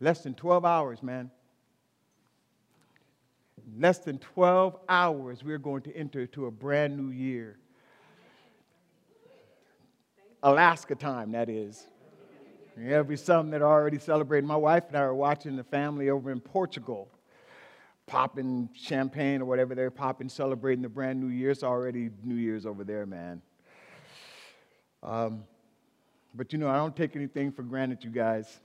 Less than 12 hours, man. Less than 12 hours, we're going to enter into a brand new year. Alaska time, that is. There'll be some that are already celebrating. My wife and I are watching the family over in Portugal popping champagne or whatever they're popping, celebrating the brand new year. It's already New Year's over there, man. Um, but you know, I don't take anything for granted, you guys.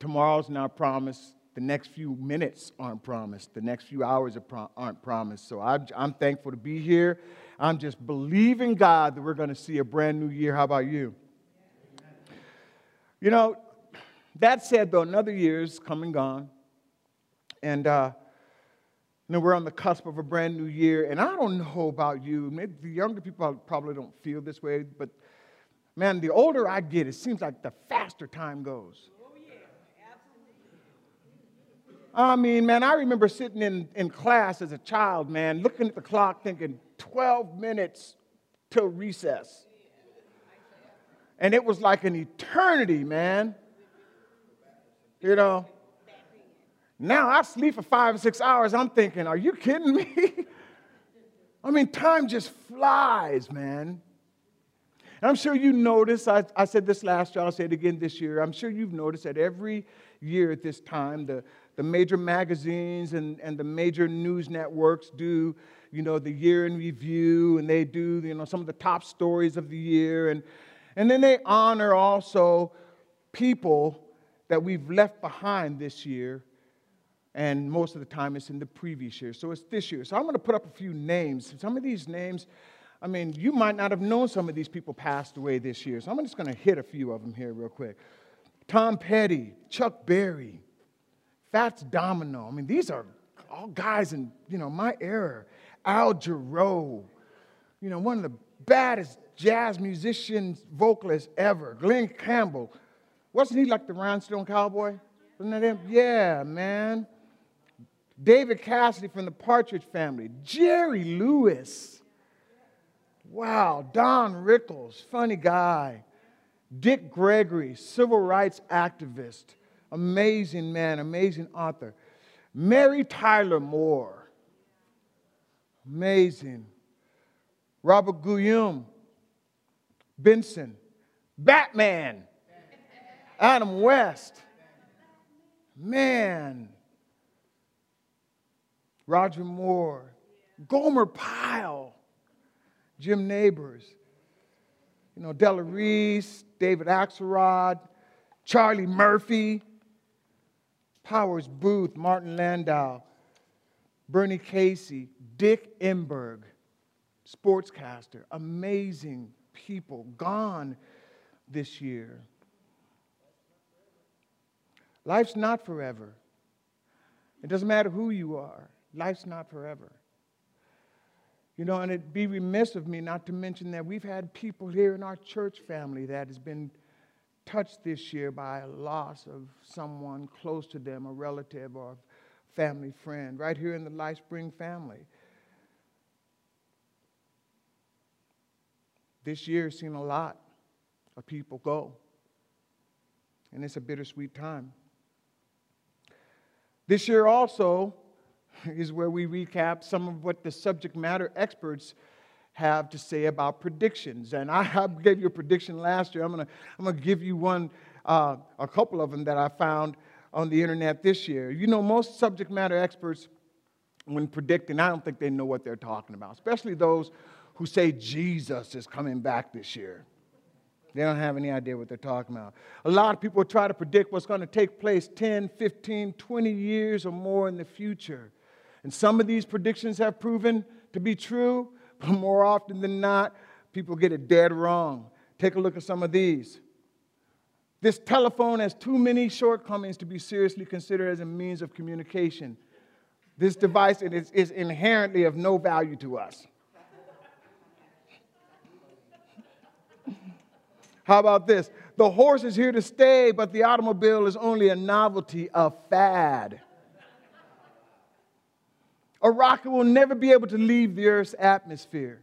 Tomorrow's not promised. The next few minutes aren't promised. The next few hours aren't promised. So I'm, I'm thankful to be here. I'm just believing God that we're going to see a brand new year. How about you? You know, that said, though, another year is come and gone. And, uh, you know, we're on the cusp of a brand new year. And I don't know about you. Maybe the younger people probably don't feel this way. But, man, the older I get, it seems like the faster time goes. I mean, man, I remember sitting in, in class as a child, man, looking at the clock thinking 12 minutes till recess. And it was like an eternity, man. You know? Now I sleep for five or six hours. I'm thinking, are you kidding me? I mean, time just flies, man. And I'm sure you notice, I, I said this last year, I'll say it again this year. I'm sure you've noticed that every year at this time, the, the major magazines and, and the major news networks do, you know, the year in review, and they do, you know, some of the top stories of the year. And, and then they honor also people that we've left behind this year. And most of the time it's in the previous year. So it's this year. So I'm going to put up a few names. Some of these names, I mean, you might not have known some of these people passed away this year. So I'm just going to hit a few of them here real quick. Tom Petty, Chuck Berry, Fats Domino. I mean, these are all guys in, you know, my era. Al Jarreau, you know, one of the baddest jazz musicians, vocalists ever. Glen Campbell. Wasn't he like the rhinestone cowboy? Wasn't that him? Yeah, man. David Cassidy from the Partridge Family. Jerry Lewis. Wow. Don Rickles, funny guy. Dick Gregory, civil rights activist. Amazing man, amazing author. Mary Tyler Moore. Amazing. Robert Guillaume. Benson. Batman. Adam West. Man. Roger Moore. Gomer Pyle. Jim Nabors. You know, Della Reese, David Axelrod, Charlie Murphy, Powers Boothe, Martin Landau, Bernie Casey, Dick Enberg, sportscaster, amazing people gone this year. Life's not forever. It doesn't matter who you are, life's not forever. You know, and it'd be remiss of me not to mention that we've had people here in our church family that has been touched this year by a loss of someone close to them, a relative or a family friend, right here in the Life Spring family. This year has seen a lot of people go, and it's a bittersweet time. This year also is where we recap some of what the subject matter experts have to say about predictions. And I, gave you a prediction last year. I'm going to I'm gonna give you one, uh, a couple of them that I found on the internet this year. You know, most subject matter experts, when predicting, I don't think they know what they're talking about, especially those who say Jesus is coming back this year. They don't have any idea what they're talking about. A lot of people try to predict what's going to take place 10, 15, 20 years or more in the future. And some of these predictions have proven to be true, but more often than not, people get it dead wrong. Take a look at some of these. This telephone has too many shortcomings to be seriously considered as a means of communication. This device is, is inherently of no value to us. How about this? The horse is here to stay, but the automobile is only a novelty, a fad. A rocket will never be able to leave the Earth's atmosphere.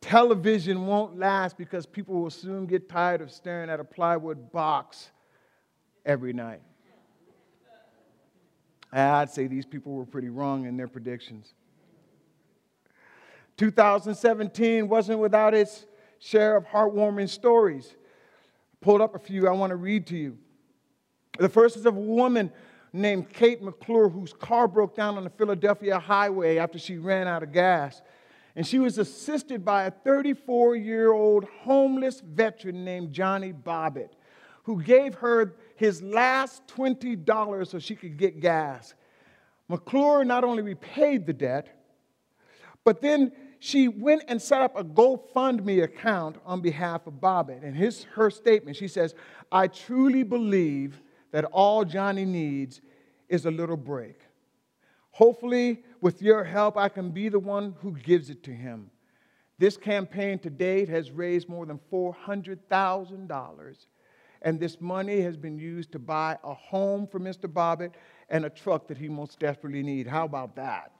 Television won't last because people will soon get tired of staring at a plywood box every night. I'd say these people were pretty wrong in their predictions. 2017 wasn't without its share of heartwarming stories. Pulled up a few I want to read to you. The first is of a woman named Kate McClure whose car broke down on the Philadelphia highway after she ran out of gas. And she was assisted by a 34 year old homeless veteran named Johnny Bobbitt, who gave her his last $20 so she could get gas. McClure not only repaid the debt, but then she went and set up a GoFundMe account on behalf of Bobbitt. And here's her statement. She says, I truly believe that all Johnny needs is a little break. Hopefully, with your help, I can be the one who gives it to him. This campaign to date has raised more than $400,000, and this money has been used to buy a home for Mr. Bobbitt and a truck that he most desperately needs. How about that?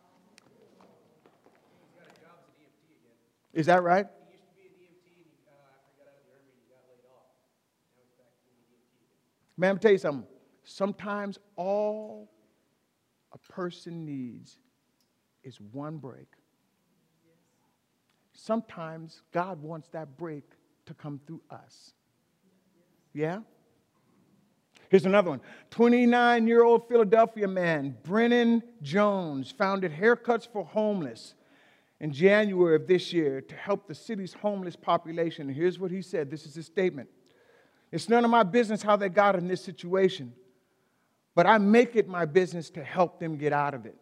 Is that right? Man, I'm tell you something. Sometimes all a person needs is one break. Sometimes God wants that break to come through us. Yeah? Here's another one 29 year old Philadelphia man, Brennan Jones, founded Haircuts for Homeless in January of this year to help the city's homeless population. Here's what he said this is his statement It's none of my business how they got in this situation, but I make it my business to help them get out of it.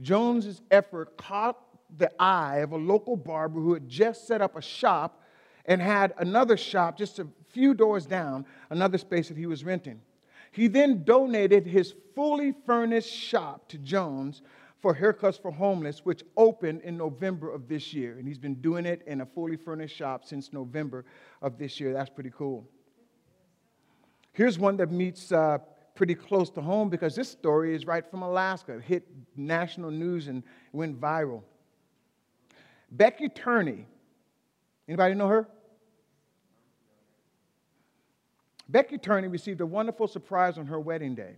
Jones's effort caught the eye of a local barber who had just set up a shop and had another shop just a few doors down, another space that he was renting. He then donated his fully furnished shop to Jones for Haircuts for Homeless, which opened in November of this year. And he's been doing it in a fully furnished shop since November of this year. That's pretty cool. Here's one that meets uh, pretty close to home because this story is right from Alaska. It hit national news and went viral. Becky Turney. Anybody know her? Becky Turney received a wonderful surprise on her wedding day.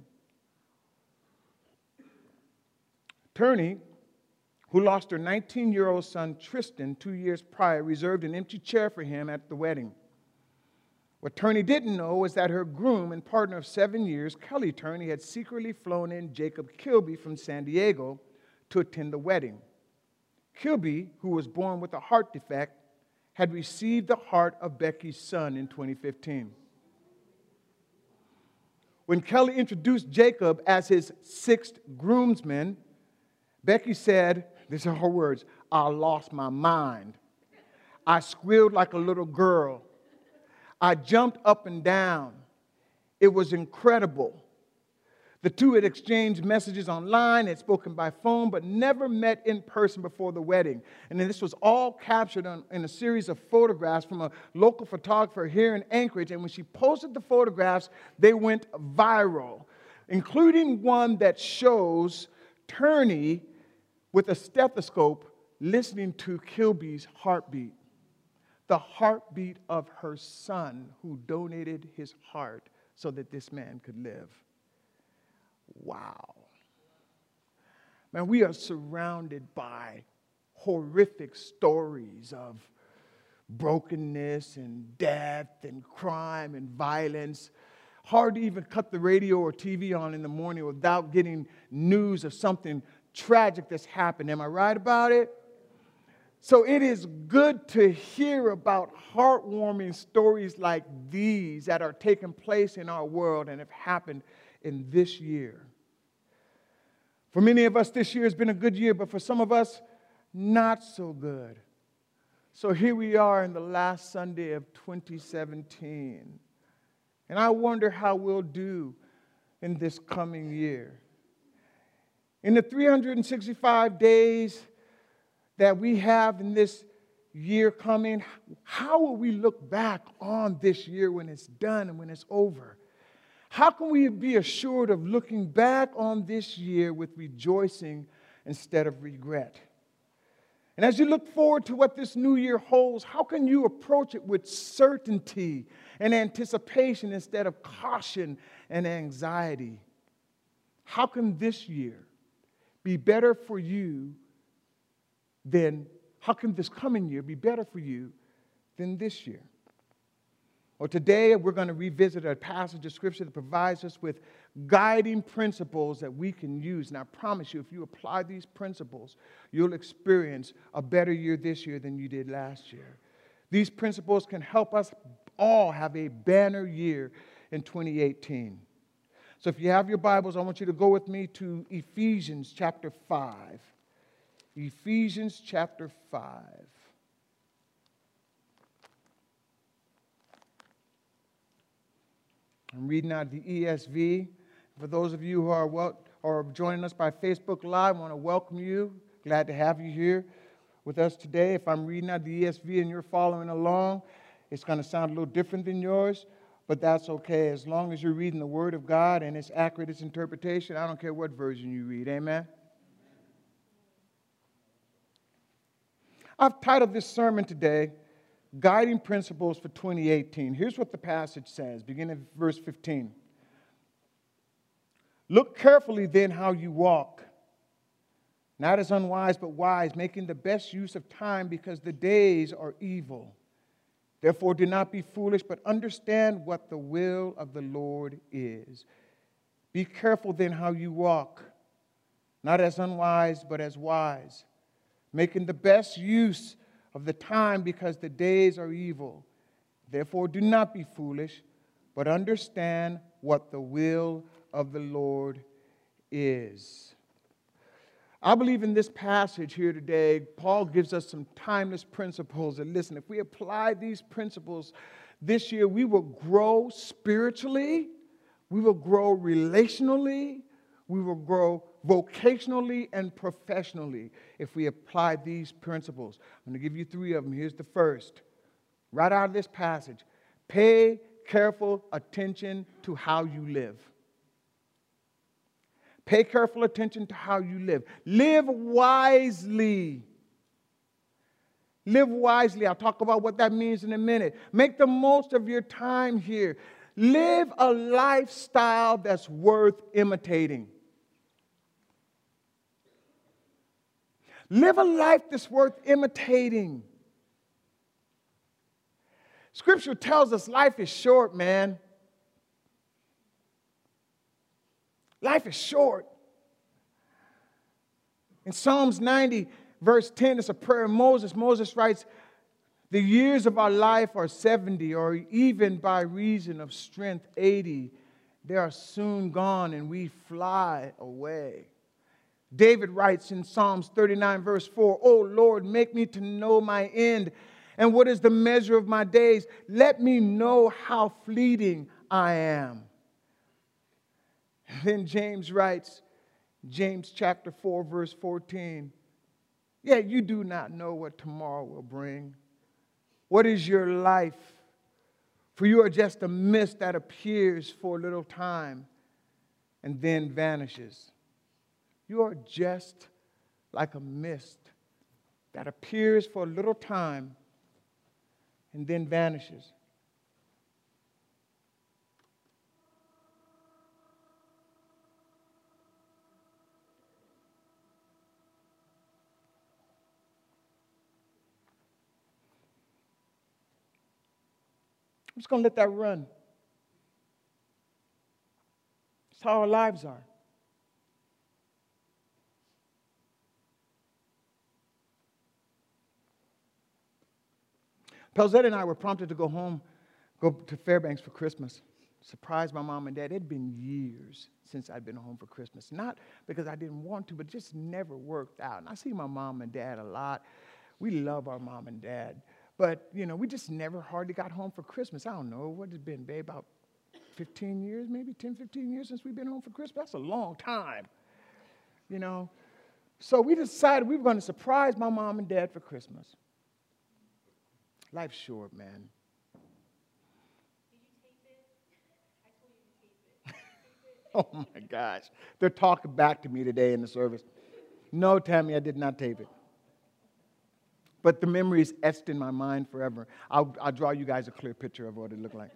Turney, who lost her 19 year old son Tristan two years prior, reserved an empty chair for him at the wedding. What Turney didn't know was that her groom and partner of seven years, Kelly Turney, had secretly flown in Jacob Kilby from San Diego to attend the wedding. Kilby, who was born with a heart defect, had received the heart of Becky's son in 2015. When Kelly introduced Jacob as his sixth groomsman, Becky said, these are her words, I lost my mind. I squealed like a little girl. I jumped up and down. It was incredible. The two had exchanged messages online, had spoken by phone, but never met in person before the wedding. And this was all captured on, in a series of photographs from a local photographer here in Anchorage. And when she posted the photographs, they went viral, including one that shows Turney with a stethoscope listening to Kilby's heartbeat, the heartbeat of her son who donated his heart so that this man could live. Wow. Man, we are surrounded by horrific stories of brokenness and death and crime and violence. Hard to even cut the radio or TV on in the morning without getting news of something tragic that's happened. Am I right about it? So it is good to hear about heartwarming stories like these that are taking place in our world and have happened in this year. For many of us, this year has been a good year, but for some of us, not so good. So here we are in the last Sunday of 2017. And I wonder how we'll do in this coming year. In the 365 days that we have in this year coming, how will we look back on this year when it's done and when it's over? How can we be assured of looking back on this year with rejoicing instead of regret? And as you look forward to what this new year holds, how can you approach it with certainty and anticipation instead of caution and anxiety? How can this year be better for you than, how can this coming year be better for you than this year? Well, today we're going to revisit a passage of scripture that provides us with guiding principles that we can use. And I promise you, if you apply these principles, you'll experience a better year this year than you did last year. These principles can help us all have a banner year in 2018. So if you have your Bibles, I want you to go with me to Ephesians chapter 5. Ephesians chapter 5. I'm reading out the ESV. For those of you who are, well, are joining us by Facebook Live, I want to welcome you. Glad to have you here with us today. If I'm reading out the ESV and you're following along, it's going to sound a little different than yours, but that's okay. As long as you're reading the Word of God and it's accurate, its interpretation, I don't care what version you read. Amen? I've titled this sermon today, guiding principles for 2018. Here's what the passage says, beginning at verse 15. Look carefully then how you walk, not as unwise, but wise, making the best use of time because the days are evil. Therefore, do not be foolish, but understand what the will of the Lord is. Be careful then how you walk, not as unwise, but as wise, making the best use of the time because the days are evil. Therefore, do not be foolish, but understand what the will of the Lord is. I believe in this passage here today, Paul gives us some timeless principles. And listen, if we apply these principles this year, we will grow spiritually, we will grow relationally, we will grow vocationally and professionally if we apply these principles. I'm going to give you three of them. Here's the first. Right out of this passage pay careful attention to how you live. Pay careful attention to how you live. Live wisely. Live wisely. I'll talk about what that means in a minute. Make the most of your time here. Live a lifestyle that's worth imitating. Live a life that's worth imitating. Scripture tells us life is short, man. Life is short. In Psalms 90, verse 10, it's a prayer of Moses. Moses writes, The years of our life are 70, or even by reason of strength, 80. They are soon gone, and we fly away. David writes in Psalms 39, verse 4, Oh Lord, make me to know my end, and what is the measure of my days? Let me know how fleeting I am. Then James writes, James chapter 4, verse 14. Yeah, you do not know what tomorrow will bring. What is your life? For you are just a mist that appears for a little time and then vanishes. You are just like a mist that appears for a little time and then vanishes. I'm just going to let that run. It's how our lives are. Pelzette and I were prompted to go home, go to Fairbanks for Christmas. Surprise my mom and dad. It had been years since I'd been home for Christmas. Not because I didn't want to, but just never worked out. And I see my mom and dad a lot. We love our mom and dad. But, you know, we just never hardly got home for Christmas. I don't know, what it's been, babe? About 15 years, maybe 10, 15 years since we've been home for Christmas? That's a long time, you know. So we decided we were going to surprise my mom and dad for Christmas. Life's short, man. oh my gosh. They're talking back to me today in the service. No, Tammy, I did not tape it. but the memory is etched in my mind forever. I'll, I'll draw you guys a clear picture of what it looked like.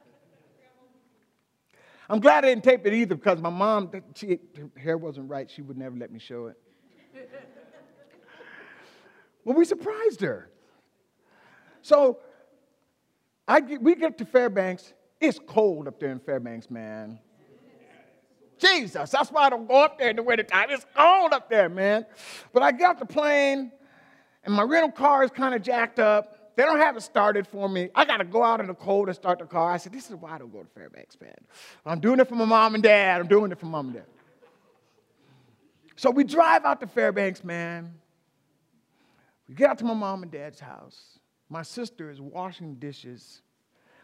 I'm glad I didn't tape it either because my mom, she, her hair wasn't right. She would never let me show it. well, we surprised her. So I get, we get to Fairbanks. It's cold up there in Fairbanks, man. Jesus, that's why I don't go up there in the wintertime. It's cold up there, man. But I get off the plane, and my rental car is kind of jacked up. They don't have it started for me. I got to go out in the cold and start the car. I said, This is why I don't go to Fairbanks, man. I'm doing it for my mom and dad. I'm doing it for mom and dad. So we drive out to Fairbanks, man. We get out to my mom and dad's house. My sister is washing dishes.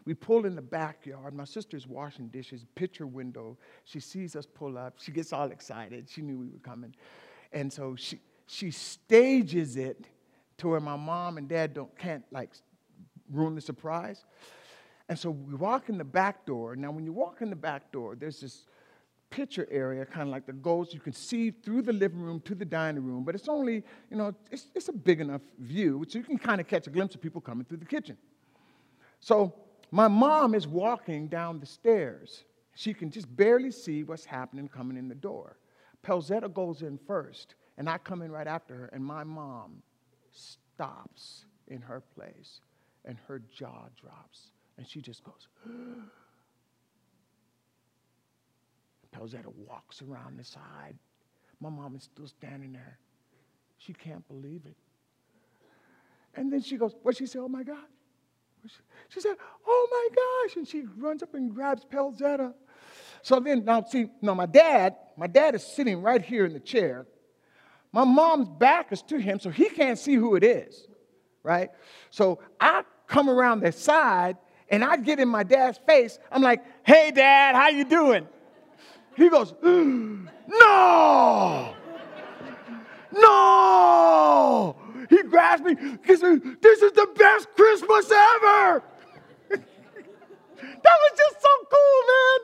We pull in the backyard. My sister's washing dishes, picture window. She sees us pull up. She gets all excited. She knew we were coming. And so she, she stages it to where my mom and dad don't, can't like ruin the surprise. And so we walk in the back door. Now, when you walk in the back door, there's this picture area, kind of like the ghost. You can see through the living room to the dining room, but it's only, you know, it's, it's a big enough view, so you can kind of catch a glimpse of people coming through the kitchen. So my mom is walking down the stairs. She can just barely see what's happening coming in the door. Pelzetta goes in first, and I come in right after her, and my mom stops in her place, and her jaw drops, and she just goes, Pelzetta walks around the side. My mom is still standing there. She can't believe it. And then she goes, What she say? Oh my God. She said, Oh my gosh. And she runs up and grabs Pelzetta. So then, now see, now my dad, my dad is sitting right here in the chair. My mom's back is to him, so he can't see who it is, right? So I come around the side and I get in my dad's face. I'm like, hey, dad, how you doing? He goes, no, no. He grabs me. He says, this is the best Christmas ever. that was just so cool, man.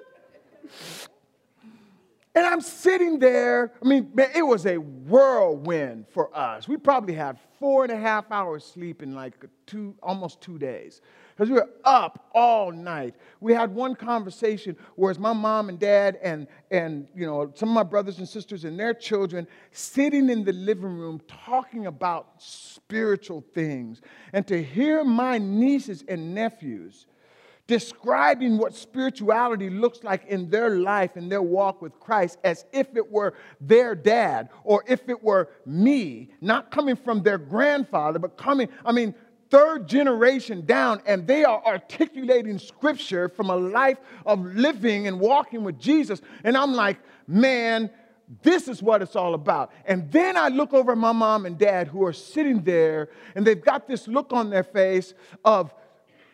And I'm sitting there. I mean, man, it was a whirlwind for us. We probably had four and a half hours sleep in like two, almost two days because we were up all night. We had one conversation where it's my mom and dad and, and you know, some of my brothers and sisters and their children sitting in the living room talking about spiritual things. And to hear my nieces and nephews describing what spirituality looks like in their life and their walk with Christ as if it were their dad or if it were me, not coming from their grandfather, but coming, I mean, third generation down, and they are articulating scripture from a life of living and walking with Jesus. And I'm like, man, this is what it's all about. And then I look over my mom and dad who are sitting there, and they've got this look on their face of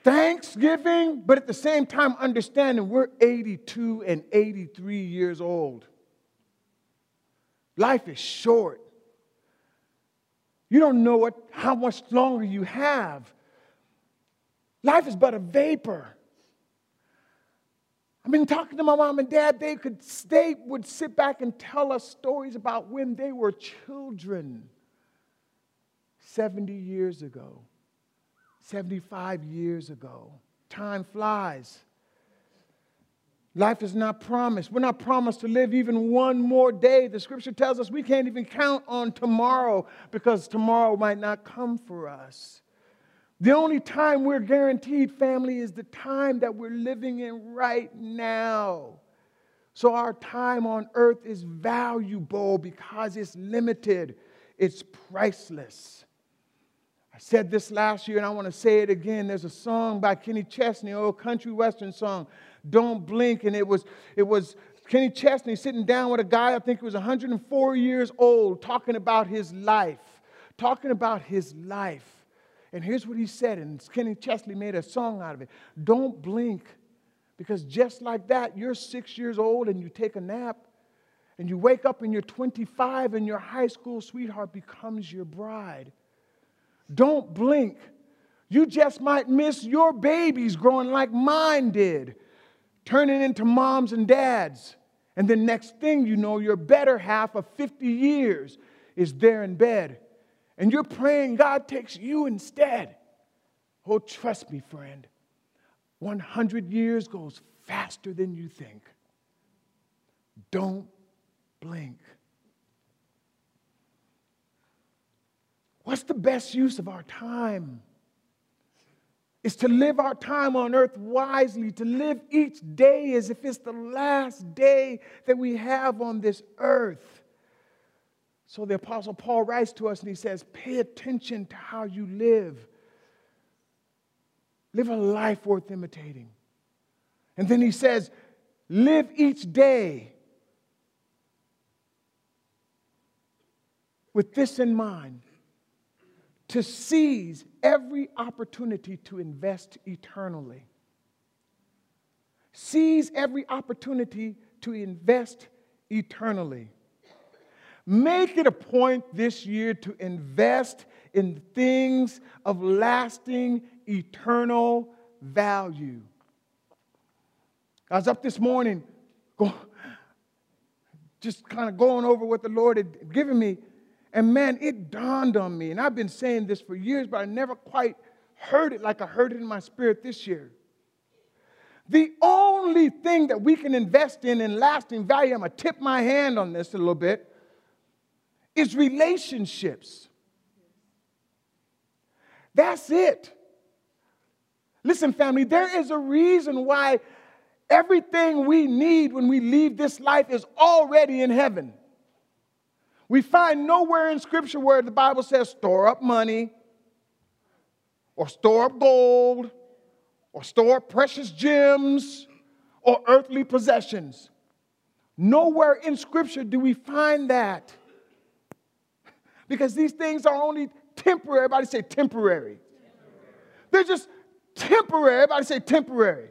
thanksgiving, but at the same time, understanding we're 82 and 83 years old. Life is short. You don't know what, how much longer you have. Life is but a vapor. I've been talking to my mom and dad. They could they would sit back and tell us stories about when they were children 70 years ago, 75 years ago. Time flies. Life is not promised. We're not promised to live even one more day. The scripture tells us we can't even count on tomorrow because tomorrow might not come for us. The only time we're guaranteed, family, is the time that we're living in right now. So our time on earth is valuable because it's limited, it's priceless. I said this last year and I want to say it again. There's a song by Kenny Chesney, old country western song don't blink. And it was, it was Kenny Chesney sitting down with a guy, I think he was 104 years old, talking about his life. Talking about his life. And here's what he said, and Kenny Chesney made a song out of it Don't blink, because just like that, you're six years old and you take a nap, and you wake up and you're 25, and your high school sweetheart becomes your bride. Don't blink. You just might miss your babies growing like mine did turning into moms and dads. And the next thing you know, your better half of 50 years is there in bed. and you're praying God takes you instead, oh, trust me, friend, 100 years goes faster than you think. Don't blink. What's the best use of our time? Is to live our time on earth wisely, to live each day as if it's the last day that we have on this earth. So the Apostle Paul writes to us and he says, Pay attention to how you live. Live a life worth imitating. And then he says, Live each day with this in mind to seize every opportunity to invest eternally. Seize every opportunity to invest eternally. Make it a point this year to invest in things of lasting, eternal value. I was up this morning, go, just kind of going over what the Lord had given me. And man, it dawned on me, and I've been saying this for years, but I never quite heard it like I heard it in my spirit this year. The only thing that we can invest in in lasting value, I'm gonna tip my hand on this a little bit, is relationships. That's it. Listen, family, there is a reason why everything we need when we leave this life is already in heaven. We find nowhere in Scripture where the Bible says store up money, or store up gold, or store up precious gems, or earthly possessions. Nowhere in Scripture do we find that. Because these things are only temporary. Everybody say temporary. They're just temporary. Everybody say temporary.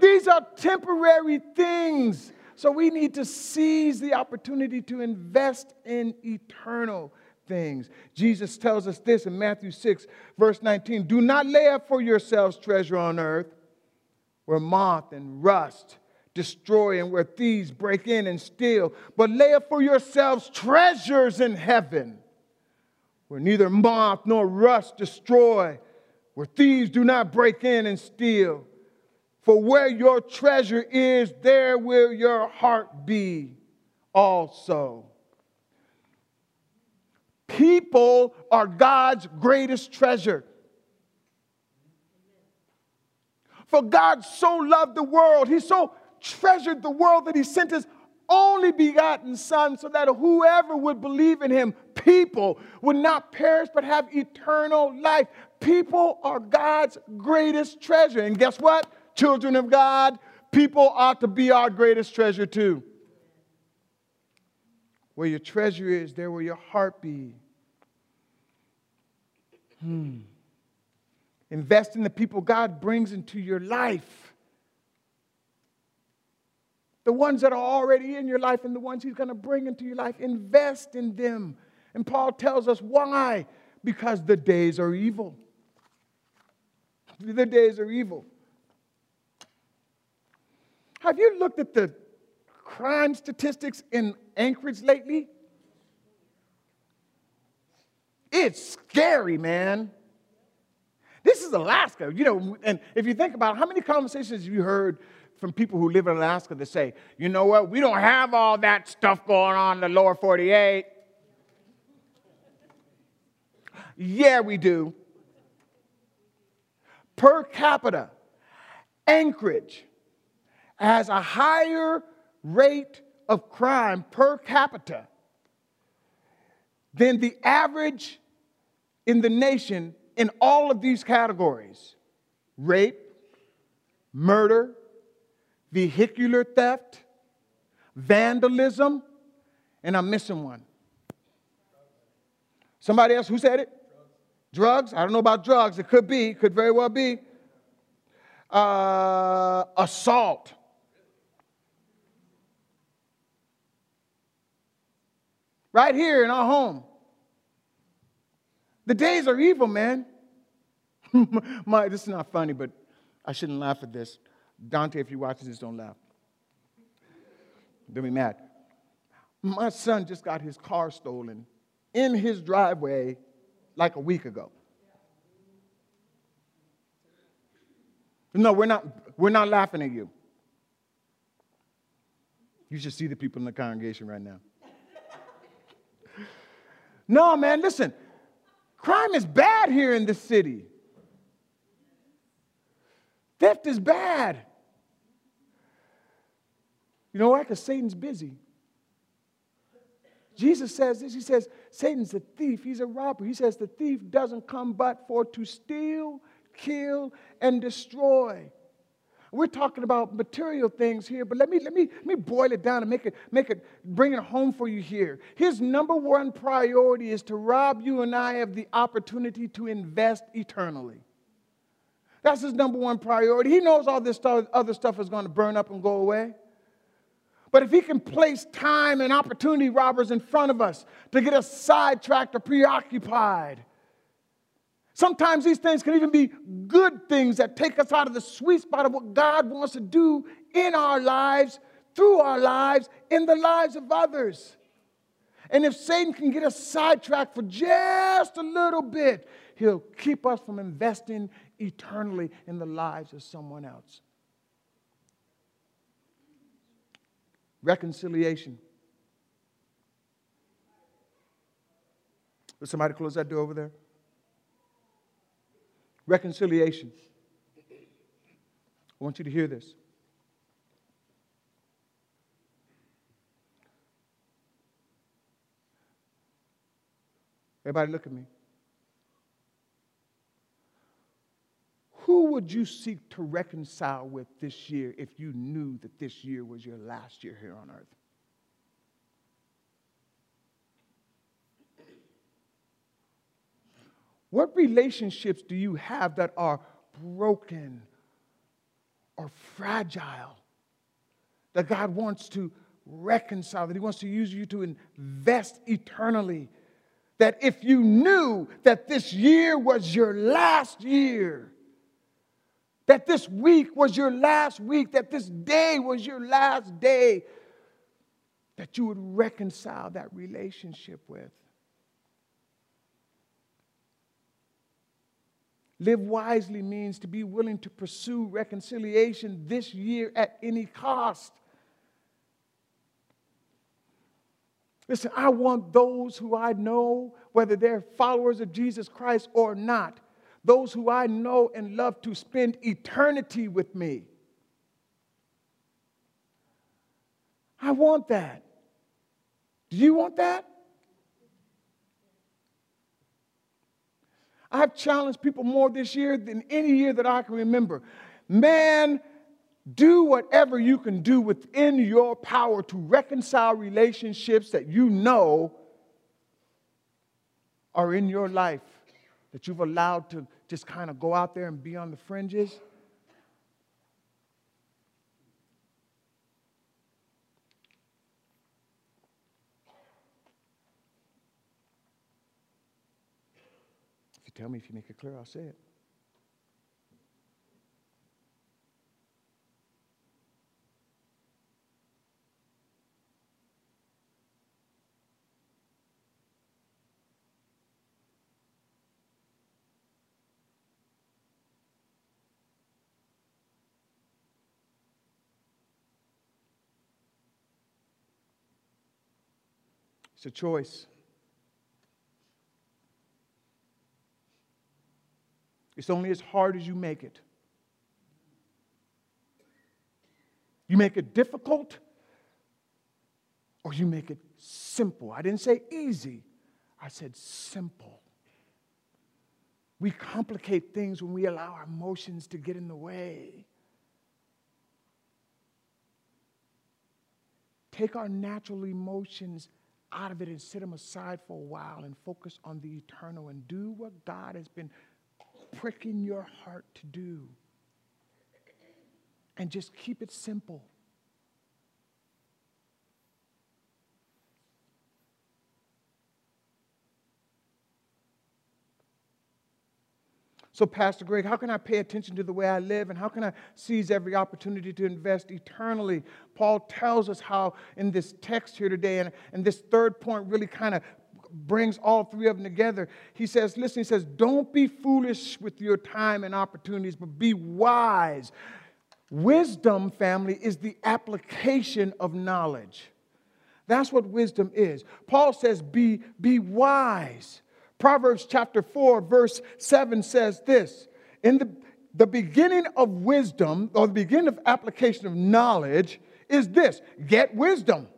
These are temporary things. So we need to seize the opportunity to invest in eternal things. Jesus tells us this in Matthew 6, verse 19 Do not lay up for yourselves treasure on earth where moth and rust destroy and where thieves break in and steal, but lay up for yourselves treasures in heaven where neither moth nor rust destroy, where thieves do not break in and steal. For where your treasure is, there will your heart be also. People are God's greatest treasure. For God so loved the world, He so treasured the world that He sent His only begotten Son so that whoever would believe in Him, people, would not perish but have eternal life. People are God's greatest treasure. And guess what? Children of God, people ought to be our greatest treasure too. Where your treasure is, there will your heart be. Hmm. Invest in the people God brings into your life. The ones that are already in your life and the ones He's going to bring into your life, invest in them. And Paul tells us why? Because the days are evil. The days are evil. Have you looked at the crime statistics in Anchorage lately? It's scary, man. This is Alaska, you know, and if you think about it, how many conversations you heard from people who live in Alaska that say, you know what, we don't have all that stuff going on in the lower 48? Yeah, we do. Per capita, Anchorage has a higher rate of crime per capita than the average in the nation in all of these categories rape, murder, vehicular theft, vandalism, and I'm missing one. Somebody else, who said it? Drugs. I don't know about drugs. It could be, could very well be. Uh, assault. Right here in our home. The days are evil, man. My, this is not funny, but I shouldn't laugh at this. Dante, if you're watching this, don't laugh. Don't be mad. My son just got his car stolen in his driveway like a week ago. No, we're not, we're not laughing at you. You should see the people in the congregation right now. No, man, listen. Crime is bad here in this city. Theft is bad. You know why? Because Satan's busy. Jesus says this. He says, Satan's a thief. He's a robber. He says, the thief doesn't come but for to steal, kill, and destroy. We're talking about material things here, but let me, let me, let me boil it down and make it, make it, bring it home for you here. His number one priority is to rob you and I of the opportunity to invest eternally. That's his number one priority. He knows all this stuff, other stuff is going to burn up and go away. But if he can place time and opportunity robbers in front of us to get us sidetracked or preoccupied, sometimes these things can even be good things that take us out of the sweet spot of what God wants to do in our lives, through our lives, in the lives of others. And if Satan can get us sidetracked for just a little bit, he'll keep us from investing eternally in the lives of someone else. Reconciliation. Will somebody close that door over there? Reconciliation. I want you to hear this. Everybody, look at me. Who would you seek to reconcile with this year if you knew that this year was your last year here on earth? What relationships do you have that are broken or fragile that God wants to reconcile, that He wants to use you to invest eternally? That if you knew that this year was your last year, that this week was your last week, that this day was your last day, that you would reconcile that relationship with. Live wisely means to be willing to pursue reconciliation this year at any cost. Listen, I want those who I know, whether they're followers of Jesus Christ or not, those who I know and love to spend eternity with me. I want that. Do you want that? I've challenged people more this year than any year that I can remember. Man, do whatever you can do within your power to reconcile relationships that you know are in your life that you've allowed to just kind of go out there and be on the fringes. Tell me, if you make it clear, I'll say it. It's a choice. It's only as hard as you make it. You make it difficult or you make it simple. I didn't say easy, I said simple. We complicate things when we allow our emotions to get in the way. Take our natural emotions out of it and set them aside for a while and focus on the eternal and do what God has been pricking your heart to do. And just keep it simple. So, Pastor Greg, how can I pay attention to the way I live and how can I seize every opportunity to invest eternally? Paul tells us how in this text here today, and, and this third point really kind of brings all three of them together. He says, listen, he says, don't be foolish with your time and opportunities, but be wise. Wisdom, family, is the application of knowledge. That's what wisdom is. Paul says, be, be wise. Proverbs chapter 4, verse 7 says this In the, the beginning of wisdom, or the beginning of application of knowledge, is this get wisdom.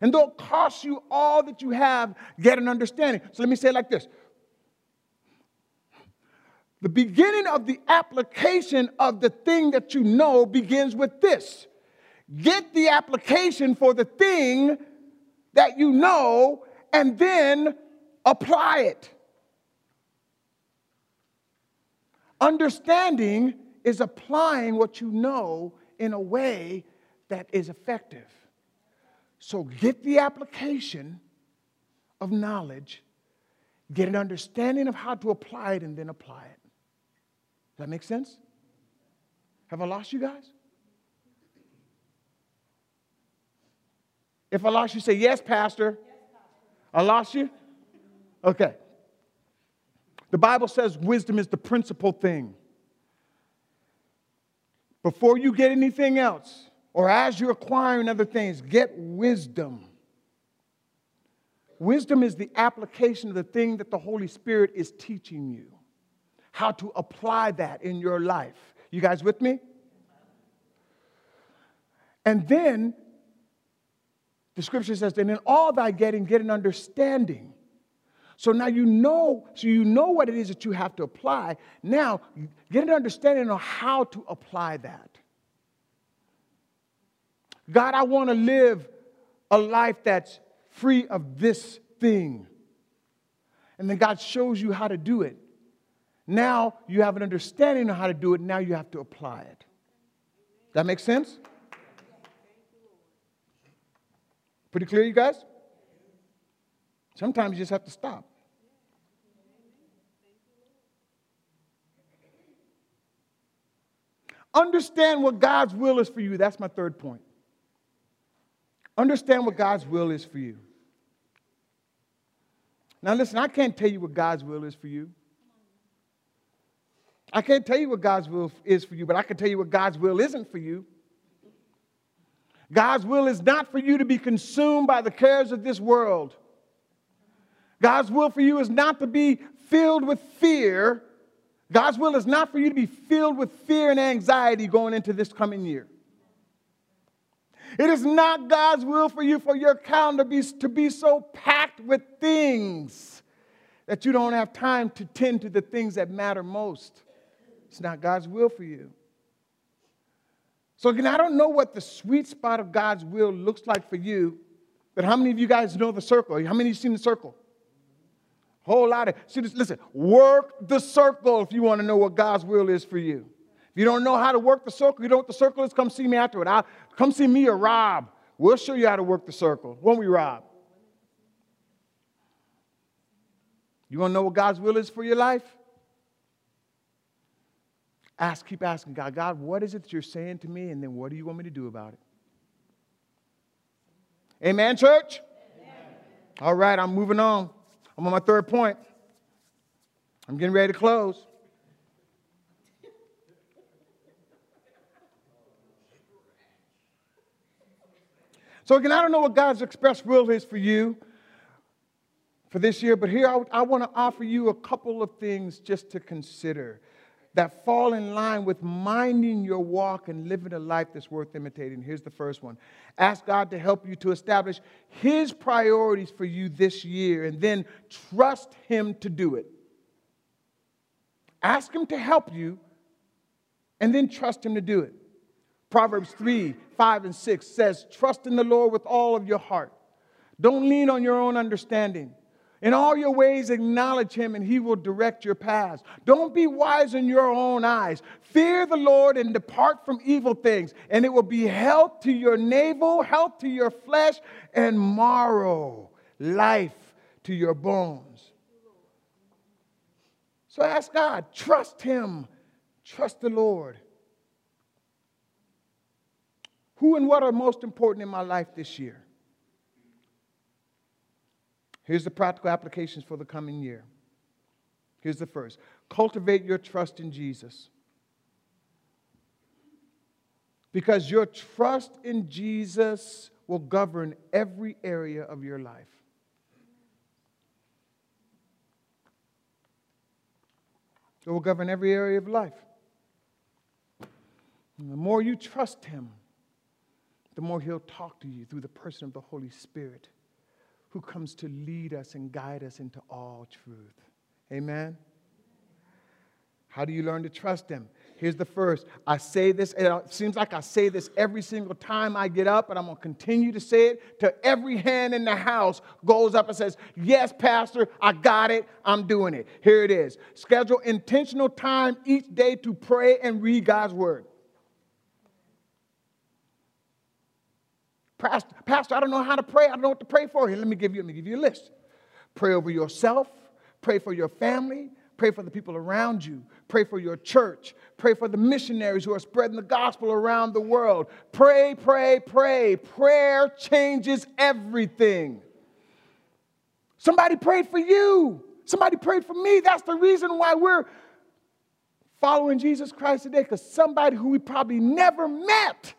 And though it costs you all that you have, get an understanding. So let me say it like this The beginning of the application of the thing that you know begins with this get the application for the thing that you know and then apply it. Understanding is applying what you know in a way that is effective. So get the application of knowledge, get an understanding of how to apply it, and then apply it. Does that make sense? Have I lost you guys? If I lost you, say, Yes, Pastor. I lost you? Okay. The Bible says wisdom is the principal thing. Before you get anything else, or as you're acquiring other things, get wisdom. Wisdom is the application of the thing that the Holy Spirit is teaching you, how to apply that in your life. You guys with me? And then the scripture says, and in all thy getting, get an understanding. So now you know, so you know what it is that you have to apply. Now, get an understanding on how to apply that. God, I want to live a life that's free of this thing. And then God shows you how to do it. Now you have an understanding of how to do it. Now you have to apply it. That makes sense? Pretty clear, you guys? Sometimes you just have to stop. Understand what God's will is for you. That's my third point. Understand what God's will is for you. Now, listen, I can't tell you what God's will is for you. I can't tell you what God's will is for you, but I can tell you what God's will isn't for you. God's will is not for you to be consumed by the cares of this world. God's will for you is not to be filled with fear. God's will is not for you to be filled with fear and anxiety going into this coming year. It is not God's will for you for your calendar be, to be so packed with things that you don't have time to tend to the things that matter most. It's not God's will for you. So, again, I don't know what the sweet spot of God's will looks like for you, but how many of you guys know the circle? How many of you seen the circle? Whole lot of, see, listen, work the circle if you want to know what God's will is for you. If you don't know how to work the circle, you know what the circle is, come see me afterward. I'll, come see me or Rob. We'll show you how to work the circle. Won't we, Rob? You want to know what God's will is for your life? Ask, keep asking God, God, what is it that you're saying to me? And then what do you want me to do about it? Amen, church? Amen. All right, I'm moving on. I'm on my third point. I'm getting ready to close. So, again, I don't know what God's express will is for you for this year, but here I, I want to offer you a couple of things just to consider that fall in line with minding your walk and living a life that's worth imitating. Here's the first one ask God to help you to establish His priorities for you this year and then trust Him to do it. Ask Him to help you and then trust Him to do it. Proverbs 3 5 and 6 says, Trust in the Lord with all of your heart. Don't lean on your own understanding. In all your ways, acknowledge him, and he will direct your paths. Don't be wise in your own eyes. Fear the Lord and depart from evil things, and it will be health to your navel, health to your flesh, and marrow, life to your bones. So ask God, trust him, trust the Lord. Who and what are most important in my life this year? Here's the practical applications for the coming year. Here's the first cultivate your trust in Jesus. Because your trust in Jesus will govern every area of your life. It will govern every area of life. And the more you trust Him, the more He'll talk to you through the person of the Holy Spirit who comes to lead us and guide us into all truth. Amen. How do you learn to trust Him? Here's the first. I say this, it seems like I say this every single time I get up, and I'm going to continue to say it till every hand in the house goes up and says, Yes, Pastor, I got it. I'm doing it. Here it is. Schedule intentional time each day to pray and read God's Word. Pastor, Pastor, I don't know how to pray. I don't know what to pray for. Here, let me give you, let me give you a list. Pray over yourself, pray for your family, pray for the people around you, pray for your church, pray for the missionaries who are spreading the gospel around the world. Pray, pray, pray. Prayer changes everything. Somebody prayed for you. Somebody prayed for me. That's the reason why we're following Jesus Christ today, because somebody who we probably never met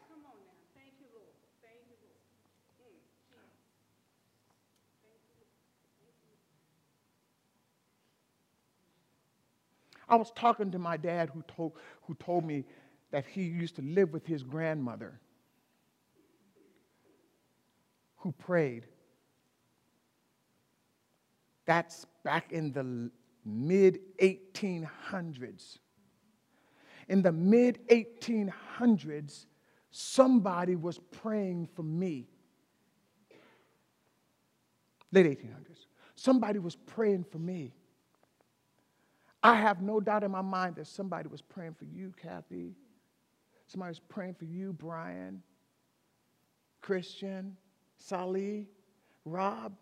I was talking to my dad who told, who told me that he used to live with his grandmother who prayed. That's back in the mid 1800s. In the mid 1800s, somebody was praying for me. Late 1800s. Somebody was praying for me. I have no doubt in my mind that somebody was praying for you, Kathy. Somebody was praying for you, Brian, Christian, Sally, Rob.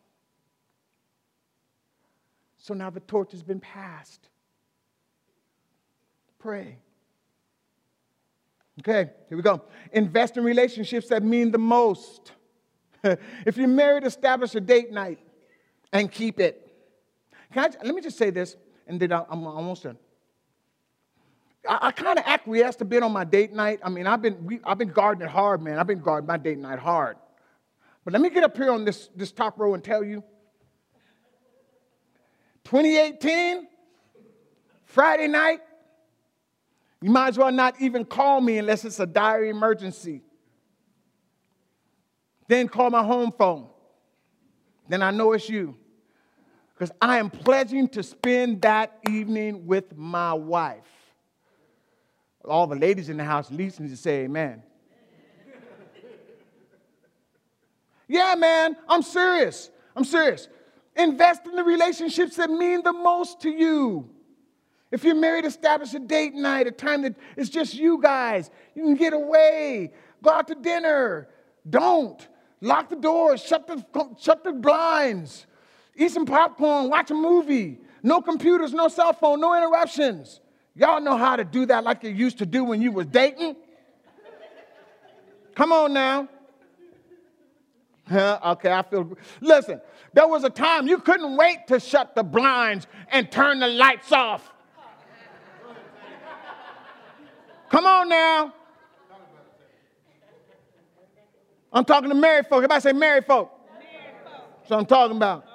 So now the torch has been passed. Pray. Okay, here we go. Invest in relationships that mean the most. if you're married, establish a date night and keep it. I, let me just say this and then I, am almost done. I, I kind of acquiesced a bit on my date night. I mean, I've been, we, I've been guarding it hard, man. I've been guarding my date night hard. But let me get up here on this, this top row and tell you 2018, Friday night, you might as well not even call me unless it's a dire emergency. Then call my home phone. Then I know it's you because I am pledging to spend that evening with my wife. All the ladies in the house need to say amen. yeah, man, I'm serious. I'm serious. Invest in the relationships that mean the most to you. If you're married, establish a date night, a time that it's just you guys. You can get away, go out to dinner. Don't. Lock the doors, shut the, shut the blinds. Eat some popcorn, watch a movie. No computers, no cell phone, no interruptions. Y'all know how to do that like you used to do when you was dating? Come on now. Huh? Okay, I feel. Listen, there was a time you couldn't wait to shut the blinds and turn the lights off. Come on now. I'm talking to married folk. Everybody say married folk. Married folk. That's what I'm talking about.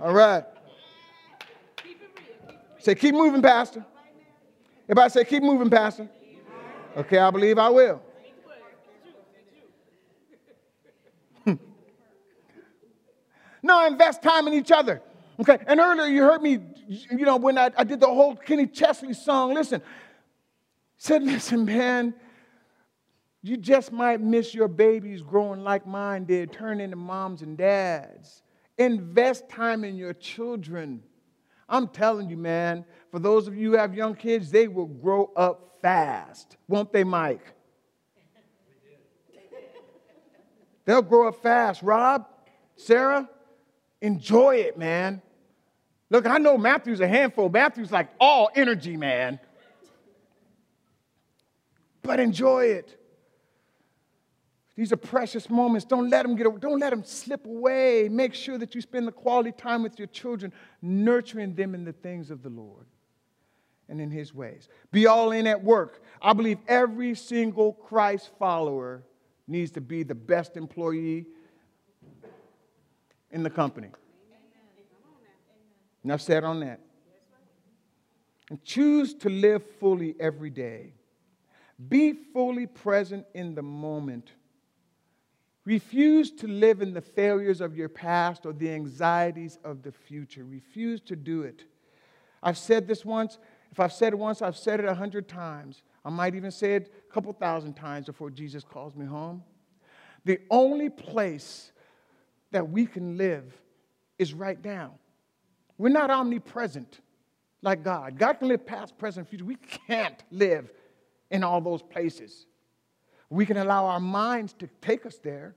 All right. Say, keep moving, Pastor. Everybody say, keep moving, Pastor. Okay, I believe I will. no, invest time in each other. Okay, and earlier you heard me, you know, when I, I did the whole Kenny Chesney song, listen, said, listen, man, you just might miss your babies growing like mine did, turning into moms and dads. Invest time in your children. I'm telling you, man, for those of you who have young kids, they will grow up fast. Won't they, Mike? They'll grow up fast. Rob, Sarah, enjoy it, man. Look, I know Matthew's a handful. Matthew's like all energy, man. But enjoy it. These are precious moments. Don't let them get don't let them slip away. Make sure that you spend the quality time with your children, nurturing them in the things of the Lord and in his ways. Be all in at work. I believe every single Christ follower needs to be the best employee in the company. Enough said on that. And choose to live fully every day. Be fully present in the moment. Refuse to live in the failures of your past or the anxieties of the future. Refuse to do it. I've said this once. If I've said it once, I've said it a hundred times. I might even say it a couple thousand times before Jesus calls me home. The only place that we can live is right now. We're not omnipresent like God. God can live past, present, future. We can't live in all those places. We can allow our minds to take us there.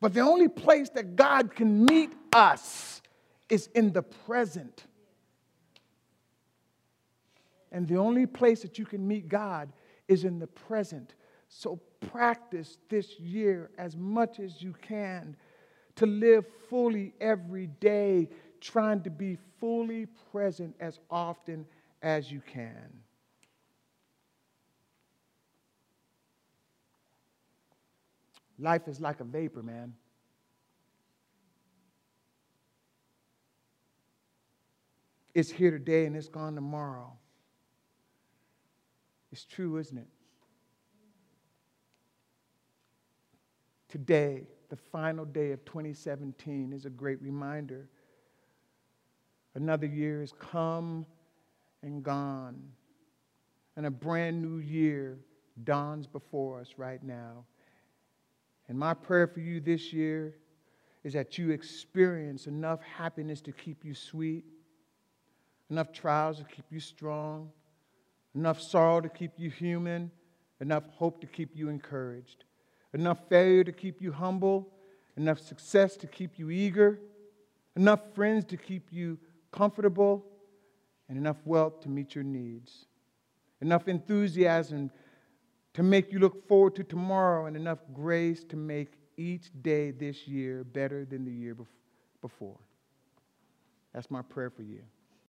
But the only place that God can meet us is in the present. And the only place that you can meet God is in the present. So practice this year as much as you can to live fully every day, trying to be fully present as often as you can. Life is like a vapor, man. It's here today and it's gone tomorrow. It's true, isn't it? Today, the final day of 2017, is a great reminder. Another year has come and gone, and a brand new year dawns before us right now. And my prayer for you this year is that you experience enough happiness to keep you sweet, enough trials to keep you strong, enough sorrow to keep you human, enough hope to keep you encouraged enough failure to keep you humble, enough success to keep you eager, enough friends to keep you comfortable, and enough wealth to meet your needs, enough enthusiasm to make you look forward to tomorrow, and enough grace to make each day this year better than the year before. That's my prayer for you.